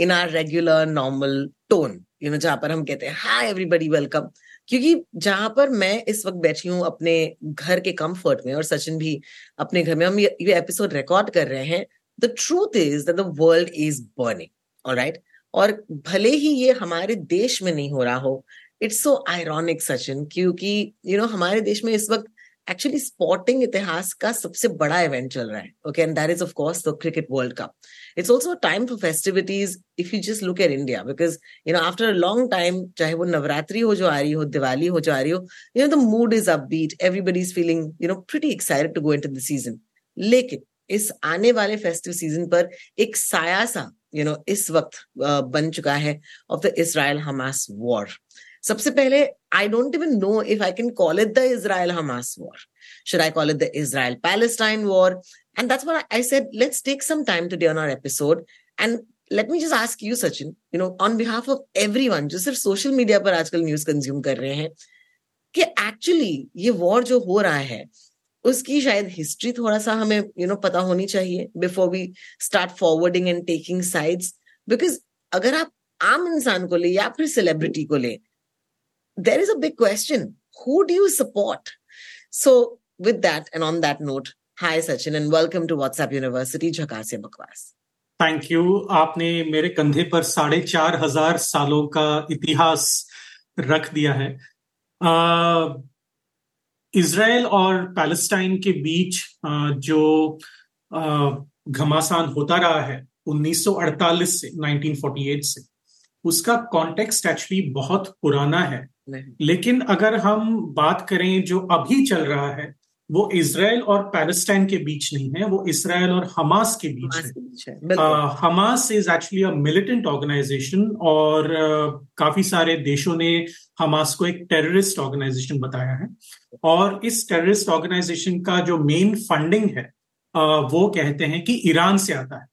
in our regular normal tone. You know, जहाँ पर हम कहते हैं हाय एवरीबॉडी वेलकम क्योंकि जहाँ पर मैं इस वक्त बैठी हूँ अपने घर के कंफर्ट में और सचिन भी अपने घर में हम ये, ये एपिसोड रिकॉर्ड कर रहे हैं the truth is that the world is burning right और भले ही ये हमारे देश में नहीं हो रहा हो इट्स सो आयरॉनिक सचिन क्योंकि यू you नो know, हमारे देश में इस वक्त एक्चुअली स्पोर्टिंग इतिहास का सबसे बड़ा इवेंट चल रहा है okay and that is of course the cricket world cup it's also time for festivities if you just look at India because you know after a long time चाहे वो नवरात्रि हो जो आ रही हो दिवाली हो जो आ रही हो you know the mood is upbeat everybody is feeling you know pretty excited to go into the season लेकिन इस आने वाले फेस्टिव सीज़न पर एक साया सा यू नो know, इस वक्त बन चुका है of the Israel Hamas war सबसे पहले I don't even know if I can call it the Israel Hamas war should I call it the Israel Palestine war and that's what I said let's take some time to do on our episode and let me just ask you Sachin you know on behalf of everyone जो सिर्फ़ social media पर आजकल news consume कर रहे हैं कि actually ये war जो हो रहा है उसकी शायद हिस्ट्री थोड़ा सा हमें यू you नो know, पता होनी चाहिए before we start forwarding and taking sides because अगर आप आम इंसान को ले या फिर सेलिब्रिटी को ले there is a big question. Who do you support? So, with that and on that note, hi Sachin and welcome to WhatsApp University Jhakasya Bakwas. Thank you आपने मेरे कंधे पर साढ़े चार हज़ार सालों का इतिहास रख दिया है इसराइल और पैलेस्टाइन के बीच आ, जो घमासान होता रहा है 1948 से 1948 से उसका कॉन्टेक्स्ट एक्चुअली बहुत पुराना है लेकिन अगर हम बात करें जो अभी चल रहा है वो इसराइल और पैलेस्टाइन के बीच नहीं है वो इसराइल और हमास के बीच हमास है। के बीच है। आ, Hamas is actually a militant organisation और uh, काफ़ी सारे देशों ने हमास को एक टेररिस्ट ऑर्गेनाइजेशन बताया है। और इस टेररिस्ट ऑर्गेनाइजेशन का जो मेन फंडिंग है uh, वो कहते हैं कि ईरान से आता है।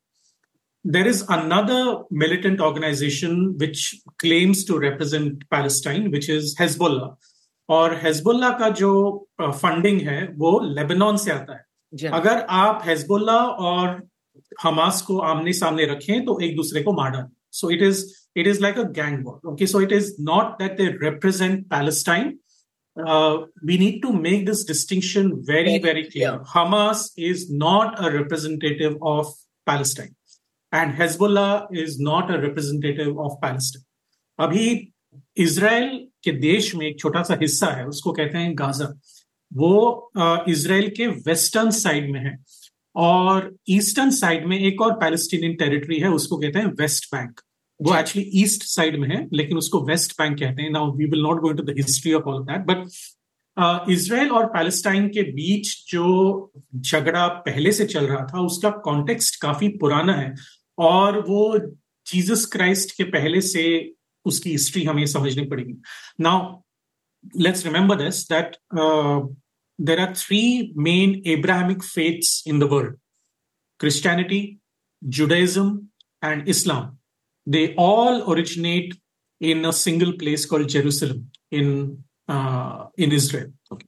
there is another militant organization which claims to represent Palestine, which is Hezbollah. और हेजबुल्ला का जो फंडिंग है वो लेबनान से आता है अगर आप हेजबुल्ला और हमास को आमने सामने रखें तो एक दूसरे को मार डालें so it is it is like a gang war okay so it is not that they represent Palestine we need to make this distinction very very clear yeah. hamas is not a representative of palestine and Hezbollah is not a representative of Palestine अभी Israel के देश में एक छोटा सा हिस्सा है उसको कहते हैं गाजा। वो इसराइल के वेस्टर्न साइड में है और ईस्टर्न साइड में एक और पैलेस्टीनियन टेरिटरी है उसको कहते हैं वेस्ट बैंक वो एक्चुअली ईस्ट साइड में है लेकिन उसको वेस्ट बैंक कहते हैं। Now we will not go into the history of all that but Israel और पैलेस्टाइन के बीच जो झगड़ा पहले से चल रहा था, उसका कॉन्टेक्स्ट काफ़ी पुराना है और वो जीसस क्राइस्ट के पहले से उसकी हिस्ट्री हमें समझनी पड़ेगी। Now let's remember this that there are three main Abrahamic faiths in the world Christianity Judaism and Islam they all originate in a single place called Jerusalem in uh, Israel. Okay.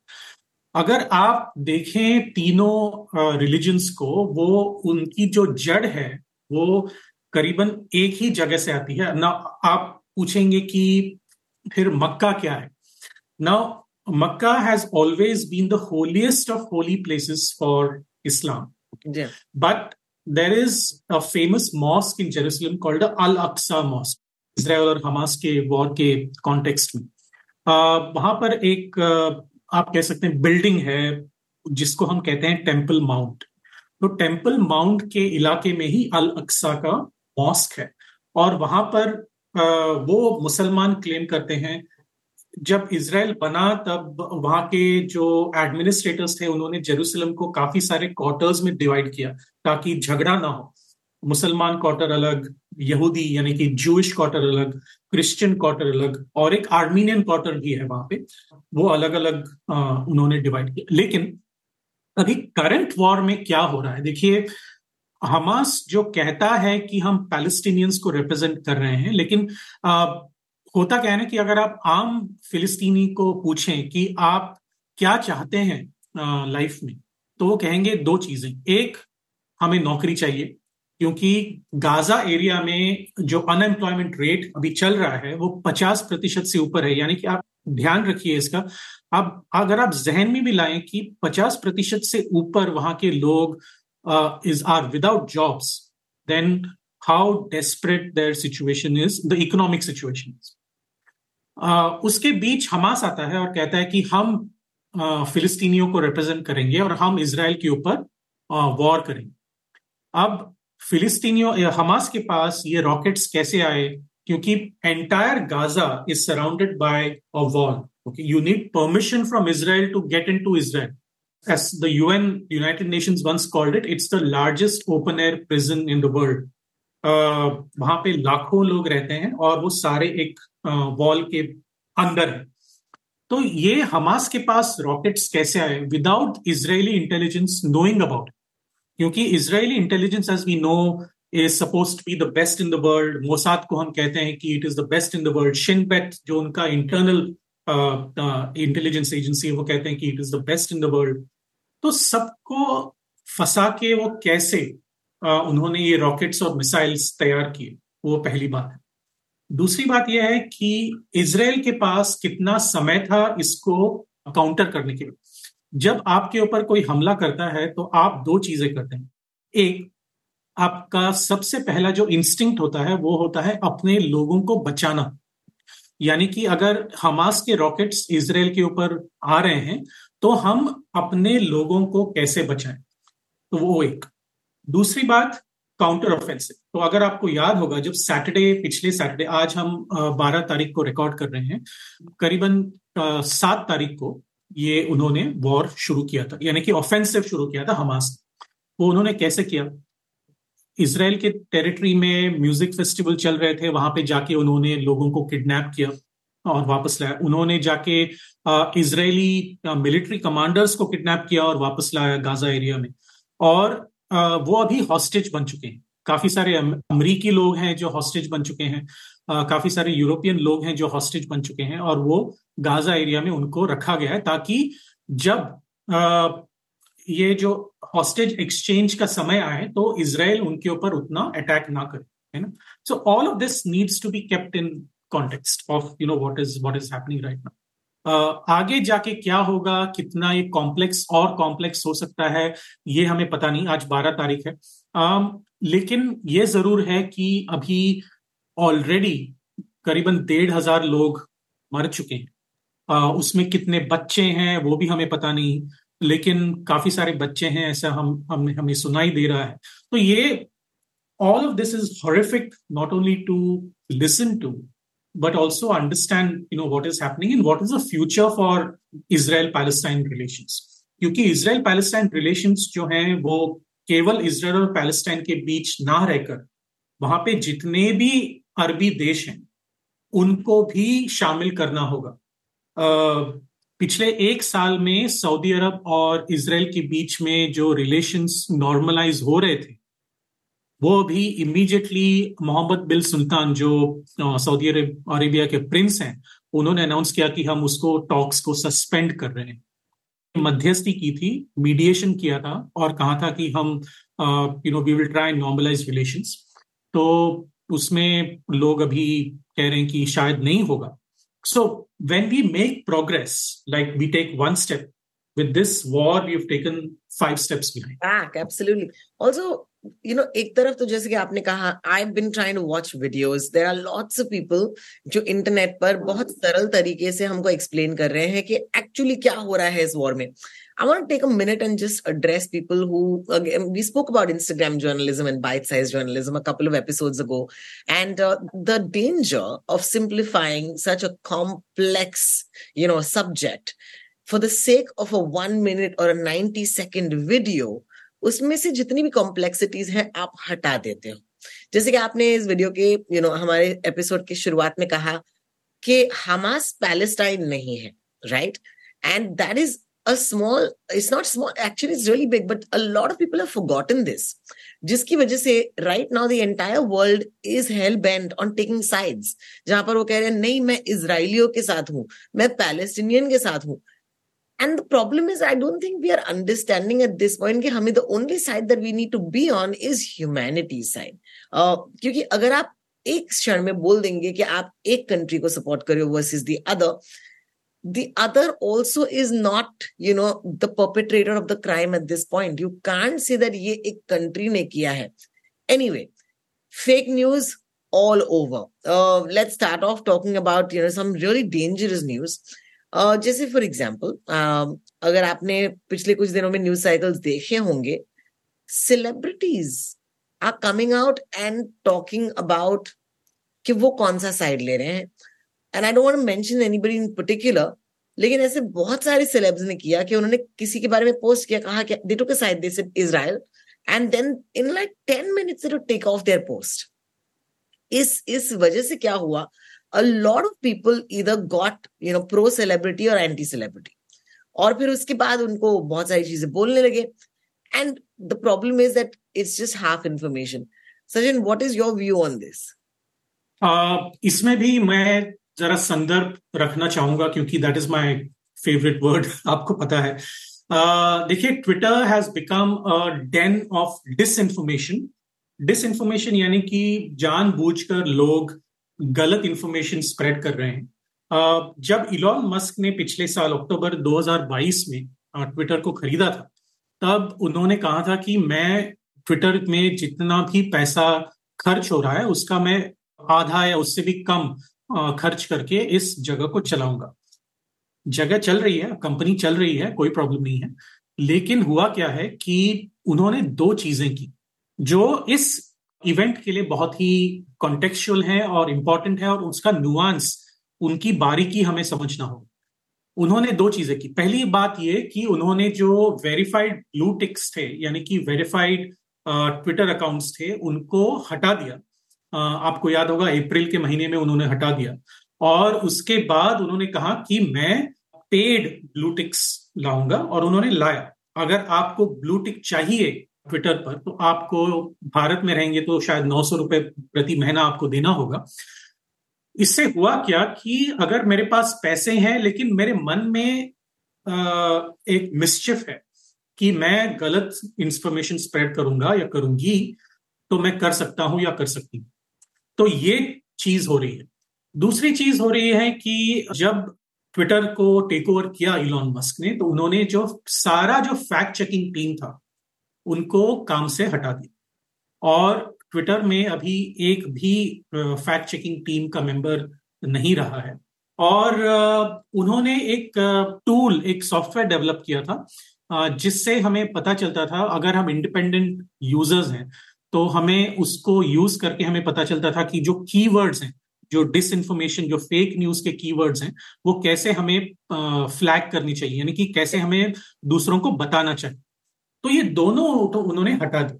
अगर आप देखें तीनों religions को वो उनकी जो जड़ है वो करीबन एक ही जगह से आती है। ना आप पूछेंगे कि फिर मक्का क्या है? ना Mecca has always been the holiest of holy places for Islam but there is a famous mosque in Jerusalem called al Aqsa mosque Israel और हमास के वॉर के कॉन्टेक्स्ट में। वहाँ पर एक आप कह सकते हैं बिल्डिंग है, जिसको हम कहते हैं टेंपल माउंट। तो टेंपल माउंट के इलाके में ही अल अक्सा का मॉस्क है। और वहाँ पर वो मुसलमान क्लेम करते हैं। जब इसराइल बना, तब वहाँ के जो एडमिनिस्ट्रेटर्स थे, उन्होंने जेरूसलम को काफ़ी सारे क्वार्टर्स में डिवाइड किया, ताकि झगड़ा ना हो। मुसलमान क्वार्टर अलग यहूदी यानी कि जूश क्वार्टर अलग क्रिश्चियन क्वार्टर अलग और एक आर्मीनियन क्वार्टर भी है वहाँ पे। वो अलग अलग उन्होंने डिवाइड किया। लेकिन अभी करंट वॉर में क्या हो रहा है? देखिए हमास जो कहता है कि हम पैलेस्टीनियंस को रिप्रेजेंट कर रहे हैं लेकिन आ, होता क्या है ना कि अगर आप आम फिलिस्तीनी को पूछें कि आप क्या चाहते हैं लाइफ में तो वो कहेंगे दो चीज़ें। एक हमें नौकरी चाहिए क्योंकि गाजा एरिया में जो अनएम्प्लॉयमेंट रेट अभी चल रहा है, वो 50 प्रतिशत से ऊपर है। यानी कि आप ध्यान रखिए इसका। अब अगर आप जहन में भी लाएँ कि 50 प्रतिशत से ऊपर वहाँ के लोग is are without jobs then how desperate their situation is the economic situation is उसके बीच हमास आता है और कहता है कि हम फिलिस्तीनियों को रिप्रेजेंट करेंगे और हम इसराइल के ऊपर वॉर करेंगे। अब फिलिस्तीनियों हमास के पास ये रॉकेट्स कैसे आए? क्योंकि entire Gaza is surrounded by a wall okay you need permission from Israel to get into Israel as the UN United Nations once called it, it's the largest open air prison in the world. Uh, वहाँ पे लाखों लोग रहते हैं और वो सारे एक वॉल uh, के अंदर है। तो ये हमास के पास रॉकेट्स कैसे आए? Without Israeli intelligence knowing about क्योंकि Israeli intelligence as we know is suppose to be the best in the world Mossad को हम कहते हैं कि it is the best in the world Shin Bet जो उनका इंटरनल इंटेलिजेंस एजेंसी वो कहते हैं कि it is the best in the world तो सबको फंसा के वो कैसे uh, उन्होंने ये रॉकेट्स और मिसाइल्स तैयार किए? वो पहली बात है। दूसरी बात यह है कि इसराइल के पास कितना समय था इसको काउंटर करने के लिए। जब आपके ऊपर कोई हमला करता है तो आप दो चीज़ें करते हैं। एक, आपका सबसे पहला जो इंस्टिंक्ट होता है, वो होता है अपने लोगों को बचाना। यानी कि अगर हमास के रॉकेट्स इसराइल के ऊपर आ रहे हैं तो हम अपने लोगों को कैसे बचाएँ? तो वो एक। दूसरी बात काउंटर ऑफेंसिव तो अगर आपको याद होगा, जब सैटरडे पिछले सैटरडे आज हम बारह तारीख को रिकॉर्ड कर रहे हैं, करीबन सात तारीख को ये उन्होंने वॉर शुरू किया था यानी कि ऑफेंसिव शुरू किया था हमास वो उन्होंने कैसे किया? इसराइल के टेरिटरी में म्यूज़िक फेस्टिवल चल रहे थे वहाँ पे जाके उन्होंने लोगों को किडनैप किया और वापस लाया। उन्होंने जाके इसराइली मिलिट्री कमांडर्स को किडनैप किया और वापस लाया गाजा एरिया में। और आ, वो अभी हॉस्टेज बन चुके हैं। काफ़ी सारे अमरीकी लोग हैं जो हॉस्टेज बन चुके हैं। काफ़ी सारे यूरोपियन लोग हैं जो हॉस्टेज बन चुके हैं और वो गाजा एरिया में उनको रखा गया है ताकि जब आ, ये जो हॉस्टेज एक्सचेंज का समय आए तो इसराइल उनके ऊपर उतना अटैक ना करे है ना? So all of this needs to be kept in context of you know what is what is happening right now आगे जाके क्या होगा कितना ये कॉम्प्लेक्स और कॉम्प्लेक्स हो सकता है ये हमें पता नहीं आज बारह तारीख है। uh, लेकिन ये ज़रूर है कि अभी ऑलरेडी करीबन डेढ़ हज़ार लोग मर चुके हैं। आ, उसमें कितने बच्चे हैं वो भी हमें पता नहीं लेकिन काफ़ी सारे बच्चे हैं ऐसा हम हमें हमें सुनाई दे रहा है। तो ये all of this is horrific not only to listen to but also understand you know what is happening in what is the future for Israel Palestine relation क्योंकि इसराइल पैलेस्टाइन रिलेशन जो हैं वो केवल इसराइल और Palestine के बीच ना रहकर वहाँ पे जितने भी अरबी देश हैं, उनको भी शामिल करना होगा। पिछले एक साल में सऊदी अरब और इसराइल के बीच में जो रिलेशंस नॉर्मलाइज हो रहे थे, वो भी इमीडिएटली मोहम्मद बिल सुल्तान जो सऊदी अरब अरेबिया के प्रिंस हैं, उन्होंने अनाउंस किया कि हम उसको टॉक्स को सस्पेंड कर रहे हैं। मध्यस्थी की थी मीडिएशन किया था और कहा था कि हम you know we will try normalise relations तो उसमें लोग अभी कह रहे हैं कि शायद नहीं होगा। So when we make progress like we take one step with this war you taken five steps also you एक तरफ़ तो जैसे कि आपने कहा I have been to watch videos there are lots of people जो इंटरनेट पर बहुत सरल तरीके से हमको एक्सप्लेन कर रहे हैं कि एक्चुअली क्या हो रहा है इस वॉर में। I want to take a minute and just address people who, again, we spoke about Instagram journalism and bite sized journalism a couple of episodes ago, and uh, the danger of simplifying such a complex, you know, subject for the sake of a one minute or a 90 second video. उसमें से जितनी भी complexities हैं आप हटा देते हो जैसे कि आपने इस वीडियो के यू you नो know, हमारे एपिसोड की शुरुआत में कहा कि हमास पैलेस्टाइन नहीं है right and that is a small, it's not small, actually it's really big, but a lot of people have forgotten this. जिसकी वजह से right now the entire world is hell bent on taking sides जहाँ पर वो कह रहे हैं, नहीं, मैं इसराइलियों के साथ हूँ, मैं पैलेस्टीनियन के साथ हूँ. And the problem is I don't think we are understanding at this point कि हमें the only side that we need to be on is humanity side क्योंकि अगर आप एक क्षण में बोल देंगे कि आप एक कंट्री को सपोर्ट करो versus the other the other also is not you know the perpetrator of the crime at this point you can't say that ye ek country ne kiya hai anyway fake news all over uh, let's start off talking about you know some really dangerous news uh, जैसे for example uh, अगर आपने पिछले कुछ दिनों में news cycles देखे होंगे celebrities are coming out and talking about कि वो कौन सा साइड ले रहे हैं And I don't mention anybody in particular लेकिन ऐसे बहुत सारे सेलेब्स ने किया कि उन्होंने किसी के बारे में पोस्ट किया, कहा कि they took a side they said Israel and then in like 10 minutes they take off their post इस इस वजह से क्या हुआ? अ लॉट ऑफ़ पीपल इधर got you know pro celebrity और एंटी सेलिब्रिटी और फिर उसके बाद उनको बहुत सारी चीज़ें बोलने लगे। And the problem is that it's just half information Sachin what is your view on this इसमें भी मैं जरा संदर्भ रखना चाहूँगा क्योंकि that is my favourite word आपको पता है। देखिए Twitter has become a den of disinformation disinformation यानी कि जानबूझकर लोग गलत इंफॉर्मेशन स्प्रेड कर रहे हैं। uh, जब इलॉन मस्क ने पिछले साल अक्टूबर 2022 में ट्विटर uh, को खरीदा था तब उन्होंने कहा था कि मैं ट्विटर में जितना भी पैसा खर्च हो रहा है उसका मैं आधा या उससे भी कम खर्च करके इस जगह को चलाऊँगा। जगह चल रही है, कंपनी चल रही है, कोई प्रॉब्लम नहीं है। लेकिन हुआ क्या है कि उन्होंने दो चीज़ें की, जो इस इवेंट के लिए बहुत ही कॉन्टेक्चुअल है और इंपॉर्टेंट है और उसका नुआंस उनकी बारीकी हमें समझना हो उन्होंने दो चीज़ें की। पहली बात ये कि उन्होंने जो वेरीफाइड ब्लू टिक्स थे, यानी कि वेरीफाइड ट्विटर अकाउंट्स थे, उनको हटा दिया। आपको याद होगा, अप्रैल के महीने में उन्होंने हटा दिया। और उसके बाद उन्होंने कहा कि मैं पेड ब्लूटिक्स लाऊँगा और उन्होंने लाया। अगर आपको ब्लूटिक चाहिए ट्विटर पर तो आपको भारत में रहेंगे तो शायद नौ सौ रुपए प्रति महीना आपको देना होगा। इससे हुआ क्या कि अगर मेरे पास पैसे हैं, लेकिन मेरे मन में एक मिसचिफ है कि मैं गलत इंफॉर्मेशन स्प्रेड करूँगा या करूँगी तो मैं कर सकता हूँ या कर सकती हूँ। तो ये चीज़ हो रही है। दूसरी चीज़ हो रही है कि जब ट्विटर को टेक ओवर किया इलॉन मस्क ने तो उन्होंने जो सारा जो फैक्ट चेकिंग टीम था, उनको काम से हटा दिया। और ट्विटर में अभी एक भी फैक्ट चेकिंग टीम का मेंबर नहीं रहा है। और उन्होंने एक टूल एक सॉफ्टवेयर डेवलप किया था जिससे हमें पता चलता था, अगर हम इंडिपेंडेंट यूज़र्स हैं तो हमें उसको यूज़ करके हमें पता चलता था कि जो कीवर्ड्स हैं, जो डिस इन्फॉर्मेशन जो फेक न्यूज़ के कीवर्ड्स हैं, वो कैसे हमें फ्लैग करनी चाहिए, यानी कि कैसे हमें दूसरों को बताना चाहिए। तो ये दोनों तो उन्होंने हटा दिया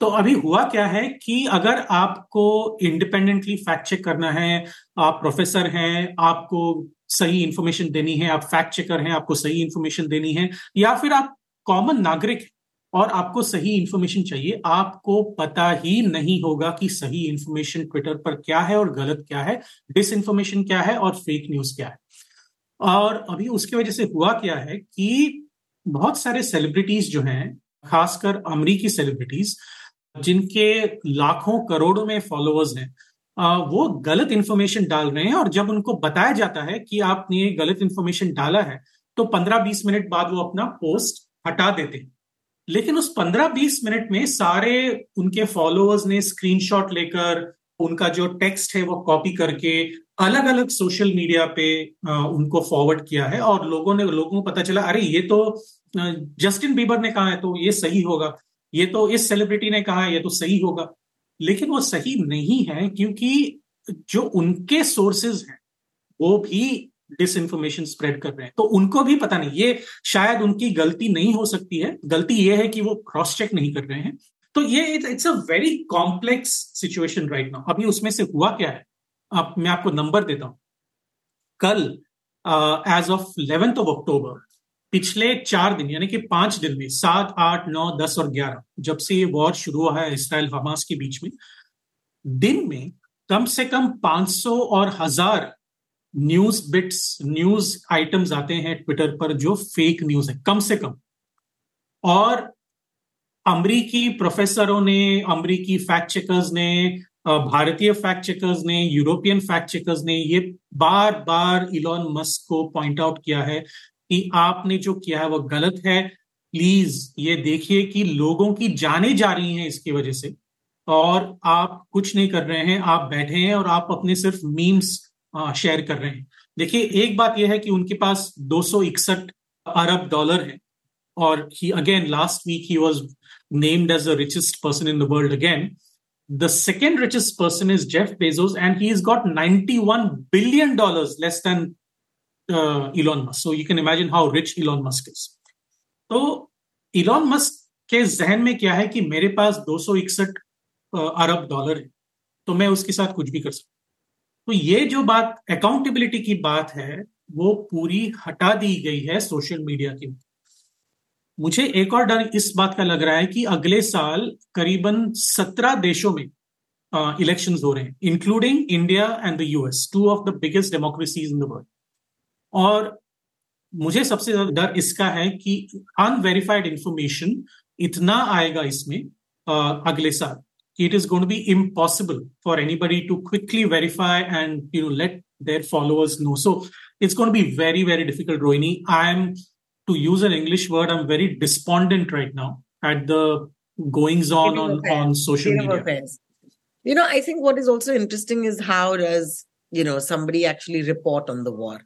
तो अभी हुआ क्या है कि अगर आपको इंडिपेंडेंटली फैक्ट चेक करना है, आप प्रोफेसर हैं, आपको सही इंफॉर्मेशन देनी है, आप फैक्ट चेकर हैं, आपको सही इंफॉर्मेशन देनी है, या फिर आप कॉमन नागरिक और आपको सही इंफॉर्मेशन चाहिए। आपको पता ही नहीं होगा कि सही इंफॉर्मेशन ट्विटर पर क्या है और गलत क्या है डिस इन्फॉर्मेशन क्या है और फेक न्यूज़ क्या है। और अभी उसकी वजह से हुआ क्या है कि बहुत सारे सेलिब्रिटीज जो हैं, खासकर अमरीकी सेलिब्रिटीज जिनके लाखों करोड़ों में फॉलोअर्स हैं वो गलत इंफॉर्मेशन डाल रहे हैं और जब उनको बताया जाता है कि आपने गलत इंफॉर्मेशन डाला है तो 15-20 मिनट बाद वो अपना पोस्ट हटा देते हैं। लेकिन उस 15-20 मिनट में सारे उनके फॉलोअर्स ने स्क्रीनशॉट लेकर उनका जो टेक्स्ट है वो कॉपी करके अलग अलग सोशल मीडिया पे उनको फॉरवर्ड किया है और लोगों ने, लोगों को पता चला, अरे, ये तो जस्टिन बीबर ने कहा है तो ये सही होगा, ये तो इस सेलिब्रिटी ने कहा है, ये तो सही होगा। लेकिन वो सही नहीं है क्योंकि जो उनके सोर्सेज हैं, वो भी डिस इन्फॉर्मेशन स्प्रेड कर रहे हैं। तो उनको भी पता नहीं, ये शायद उनकी गलती नहीं हो सकती है। गलती ये है कि वो क्रॉस चेक नहीं कर रहे हैं। तो ये it's a very complex situation right now अभी उसमें से हुआ क्या है? अब मैं आपको नंबर देता हूँ। कल as of eleventh of October पिछले चार दिन, यानी कि पाँच दिन में, सात, आठ, नौ, दस और ग्यारह, जब से ये वॉर शुरू हुआ है इसराइल हमास के बीच में, दिन में कम से कम 500 और हज़ार न्यूज़ बिट्स, न्यूज़ आइटम्स आते हैं ट्विटर पर जो फेक न्यूज़ है, कम से कम। और अमरीकी प्रोफेसरों ने, अमरीकी फैक्ट चेकर्स ने भारतीय फैक्ट चेकर्स ने यूरोपियन फैक्ट चेकर्स ने ये बार बार इलॉन मस्क को पॉइंट आउट किया है कि आपने जो किया है वो गलत है। प्लीज़ ये देखिए कि लोगों की जाने जा रही हैं इसकी वजह से। और आप कुछ नहीं कर रहे हैं, आप बैठे हैं और आप अपने सिर्फ़ मीम्स शेयर कर रहे हैं देखिए एक बात यह है कि उनके पास दो सौ इकसठ अरब डॉलर है और ही again last week he was named as the richest person in the world again The second richest person is Jeff Bezos, and he's got 91 billion dollars less than uh, Elon Musk. So you can imagine how rich Elon Musk is. तो Elon Musk के जहन में क्या है कि मेरे पास दो सौ इकसठ अरब डॉलर है तो मैं उसके साथ कुछ भी कर सकता तो ये जो बात अकाउंटेबिलिटी की बात है, वो पूरी हटा दी गई है सोशल मीडिया की। मुझे एक और डर इस बात का लग रहा है कि अगले साल करीबन सत्रह देशों में इलेक्शंस हो रहे हैं including India and the US two of the biggest democracies in the world और मुझे सबसे ज़्यादा डर इसका है कि अनवेरिफाइड इंफॉर्मेशन इतना आएगा इसमें अगले साल। it is going to be impossible for anybody to quickly verify and you know let their followers know so it's going to be very very difficult rohini i'm to use an english word i'm very despondent right now at the goings on on, on social media you know i think what is also interesting is how does you know somebody actually report on the war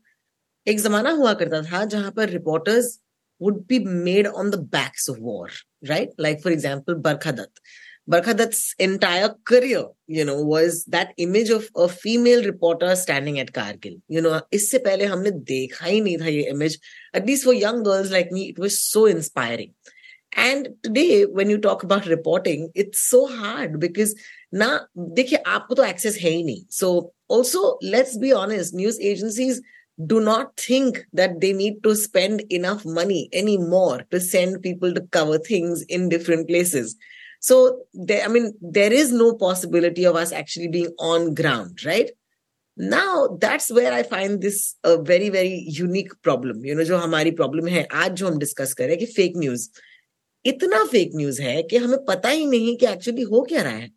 एक जमाना हुआ करता था जहां पर reporters would be made on the backs of war, right? Like, for example, Barkha Dutt. Barkha entire career, you know, was that image of a female reporter standing at Kargil. You know, isse pehle humne dekha hi nahi tha ye image. At least for young girls like me, it was so inspiring. And today, when you talk about reporting, it's so hard because na dekhiye aapko to access hai nahi. So also, let's be honest, news agencies do not think that they need to spend enough money anymore to send people to cover things in different places. So there, I mean, there is no possibility of us actually being on ground, right? Now that's where I find this a very, very unique problem. You know, जो हमारी problem है आज जो हम discuss कर रहे हैं कि fake news. इतना fake news है कि हमें पता ही नहीं कि actually हो क्या रहा है.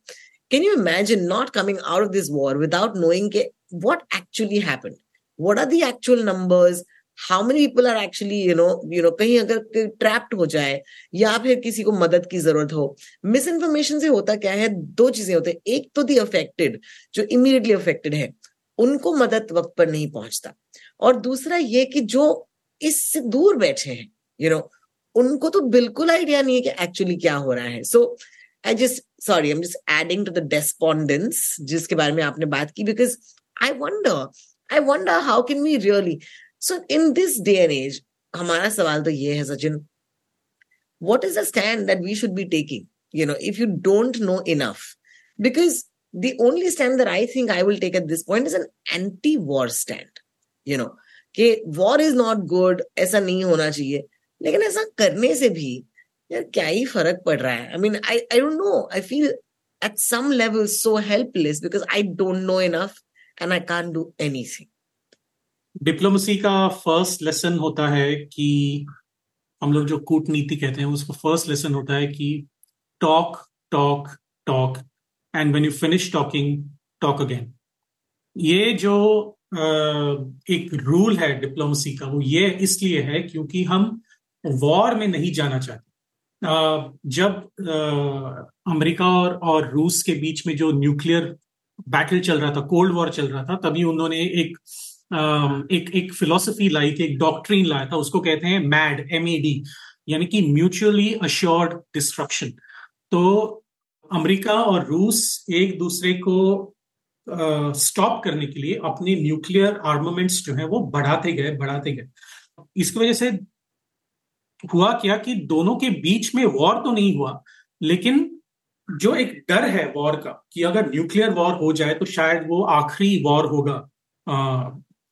Can you imagine not coming out of this war without knowing कि what actually happened? What are the actual numbers? How many people are actually you know you know कहीं अगर ट्रैप्ड हो जाए या फिर किसी को मदद की ज़रूरत हो मिस इन्फॉर्मेशन से होता क्या है? दो चीज़ें होते हैं। एक तो दी अफेक्टेड जो इमीडिएटली अफेक्टेड है, उनको मदद वक्त पर नहीं पहुँचता। और दूसरा ये कि जो इससे दूर बैठे हैं यू नो उनको तो बिल्कुल आइडिया नहीं है कि एक्चुअली क्या हो रहा है। So I just sorry I am just adding to the despondence जिसके बारे में आपने बात की because I wonder I wonder how can we really so in this day and age हमारा सवाल तो ये है Sachin what is the stand that we should be taking you know if you don't know enough because the only stand that i think i will take at this point is an anti war stand you know कि war is not good ऐसा नहीं होना चाहिए लेकिन ऐसा करने से भी यार क्या ही फर्क पड़ रहा है I mean I I don't know I feel at some level so helpless because I don't know enough and I can't do anything diplomacy का फ़र्स्ट लेसन होता है कि हम लोग जो कूटनीति कहते हैं, उसका फ़र्स्ट लेसन होता है कि talk talk talk and when you finish talking talk again ये जो एक रूल है डिप्लोमेसी का, वो ये इसलिए है क्योंकि हम वॉर में नहीं जाना चाहते। जब अमेरिका और और रूस के बीच में जो न्यूक्लियर बैटल चल रहा था कोल्ड वॉर चल रहा था, तभी उन्होंने एक एक एक फिलोसफी लाई थी एक डॉक्ट्रीन लाया था उसको कहते हैं मैड एम यानी कि म्यूचुअली अश्योर्ड डिस्ट्रक्शन तो अमेरिका और रूस एक दूसरे को स्टॉप uh, करने के लिए अपने न्यूक्लियर आर्मामेंट्स जो है वो बढ़ाते गए बढ़ाते गए। इसकी वजह से हुआ क्या कि दोनों के बीच में वॉर तो नहीं हुआ लेकिन जो एक डर है वॉर का कि अगर न्यूक्लियर वॉर हो जाए तो शायद वो आखिरी वॉर होगा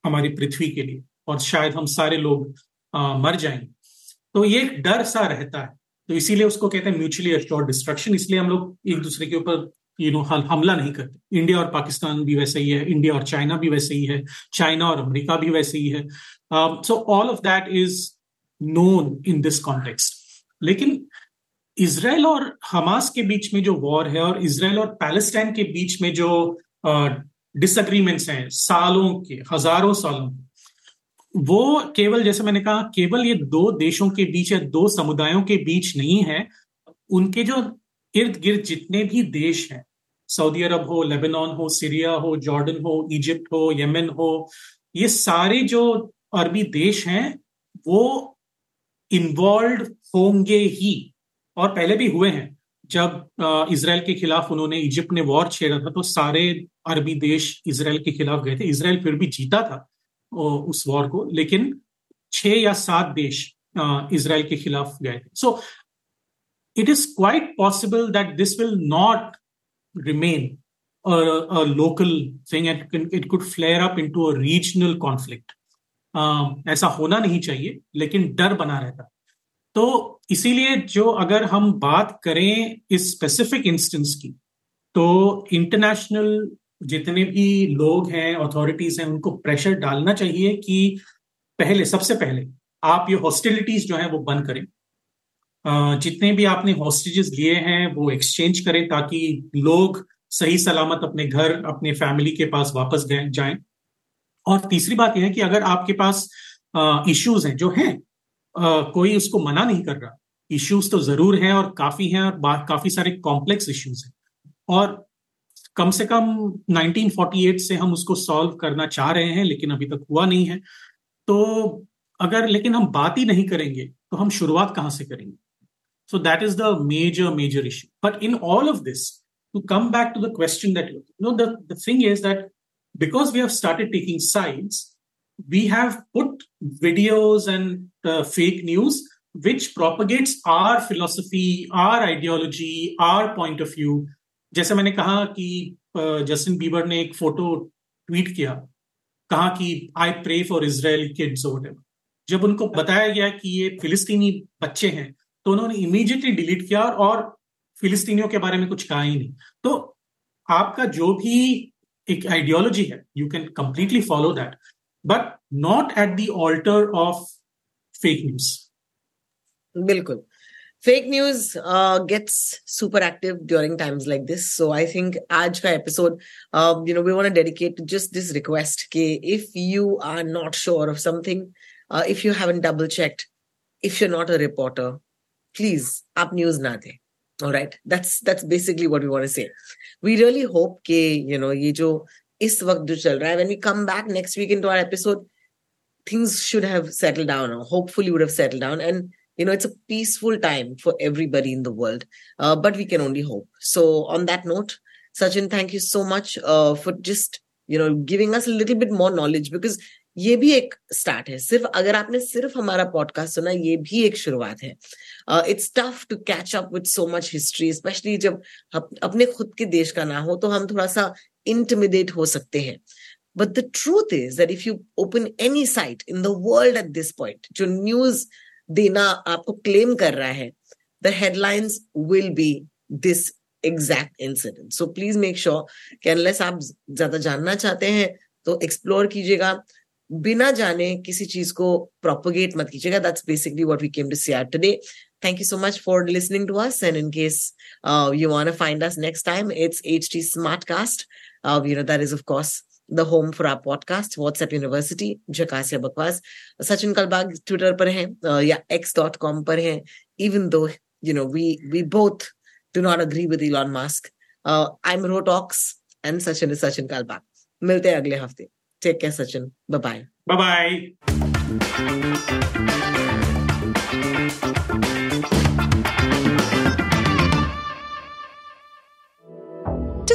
हमारी पृथ्वी के लिए और शायद हम सारे लोग आ, मर जाएँगे तो ये एक डर सा रहता है। तो इसीलिए उसको कहते हैं म्यूचुअली अश्योर्ड डिस्ट्रक्शन इसलिए हम लोग एक दूसरे के ऊपर यू नो हमला नहीं करते। इंडिया और पाकिस्तान भी वैसे ही है इंडिया और चाइना भी वैसे ही है चाइना और अमेरिका भी वैसे ही है। So all of that is known in this context लेकिन इसराइल और हमास के बीच में जो वॉर है और इसराइल और पैलेस्टाइन के बीच में जो डिसअग्रीमेंट्स uh, हैं सालों के हज़ारों सालों के। वो केवल जैसे मैंने कहा केवल ये दो देशों के बीच या दो समुदायों के बीच नहीं है उनके जो इर्द गिर्द जितने भी देश हैं सऊदी अरब हो लेबनान हो सीरिया हो जॉर्डन हो इजिप्ट हो यमन हो ये सारे जो अरबी देश हैं वो इन्वॉल्व होंगे ही और पहले भी हुए हैं। जब इसराइल के खिलाफ उन्होंने इजिप्ट ने वॉर छेड़ा था तो सारे अरबी देश इसराइल के खिलाफ गए थे। इसराइल फिर भी जीता था उस वॉर को, लेकिन छह या सात देश इसराइल के खिलाफ गए थे। So it is quite possible that this will not remain a local thing and it could flare up conflict. ऐसा होना नहीं चाहिए, लेकिन डर बना रहता। तो इसीलिए जो अगर हम बात करें इस स्पेसिफिक इंस्टेंस की तो इंटरनेशनल जितने भी लोग हैं अथॉरिटीज हैं, उनको प्रेशर डालना चाहिए कि पहले, सबसे पहले आप ये हॉस्टिलिटीज जो है वो बंद करें। जितने भी आपने हॉस्टेजेस लिए हैं, वो एक्सचेंज करें ताकि लोग सही सलामत अपने घर, अपने फैमिली के पास वापस जाएँ। और तीसरी बात यह है कि अगर आपके पास इश्यूज़ हैं, जो हैं कोई उसको मना नहीं कर रहा। इश्यूज़ तो ज़रूर हैं और काफ़ी हैं और काफ़ी सारे कॉम्प्लेक्स इश्यूज़ हैं। और कम से कम 1948 से हम उसको सॉल्व करना चाह रहे हैं, लेकिन अभी तक हुआ नहीं है। तो अगर, लेकिन हम बात ही नहीं करेंगे तो हम शुरुआत कहाँ से करेंगे? So that is the major major issue but in all of this to come back to the question that no the thing is that because we have started taking sides we have put videos and uh, fake news which propagates our philosophy, our ideology, our point of view. जैसे मैंने कहा कि Justin Bieber ने एक photo tweet किया कहा कि I pray for Israel kids जब उनको बताया गया कि ये फिलिस्तीनी बच्चे हैं तो उन्होंने इमीडिएटली डिलीट किया और फिलिस्तीनियों के बारे में कुछ कहा ही नहीं। तो आपका जो भी एक आइडियोलॉजी है you can completely follow that but not at the altar of fake news. Bilkul. Fake news uh, gets super active during times like this. So I think Ajka episode, um, you know, we want to dedicate just this request. Ke if you are not sure of something, uh, if you haven't double checked, if you're not a reporter, please up news na de. All right. That's that's basically what we want to say. We really hope, ke, you know, ye इस वक्त जो चल रहा है when we come back next week into our episode things should have settled down or hopefully would have settled down and you know it's a peaceful time for everybody in the world uh, but we can only hope so on that note sachin thank you so much uh, for just you know giving us a little bit more knowledge because ये भी एक start है सिर्फ़ अगर आपने सिर्फ़ हमारा podcast सुना ये भी एक शुरुआत है it's tough to catch up with so much history specially जब अपने खुद के देश का ना हो तो हम थोड़ा सा इंटिमिडेट हो सकते हैं. But the truth is that if you open any site in the world at this point जो न्यूज़ देना आपको क्लेम कर रहा है the headlines will be this exact incident so please make sure कि अनलेस आप ज़्यादा जानना चाहते हैं तो एक्सप्लोर कीजिएगा. बिना जाने किसी चीज़ को प्रोपोगेट मत कीजिएगा. That's basically what we came to see out today Thank you so much for listening to us. And in case uh, you want to find us next time, it's HT Smartcast. Uh, you know, that is, of course, the home for our podcast, WhatsApp University, Jakasya Bakwas. Sachin Kalbag, Twitter par hai, uh, yeah, x.com par hai. Even though, you know, we, we both do not agree with Elon Musk. Uh, I'm Rotox and Sachin is Sachin Kalbag. Milte agle hafte. Take care, Sachin. Bye-bye. Bye-bye. To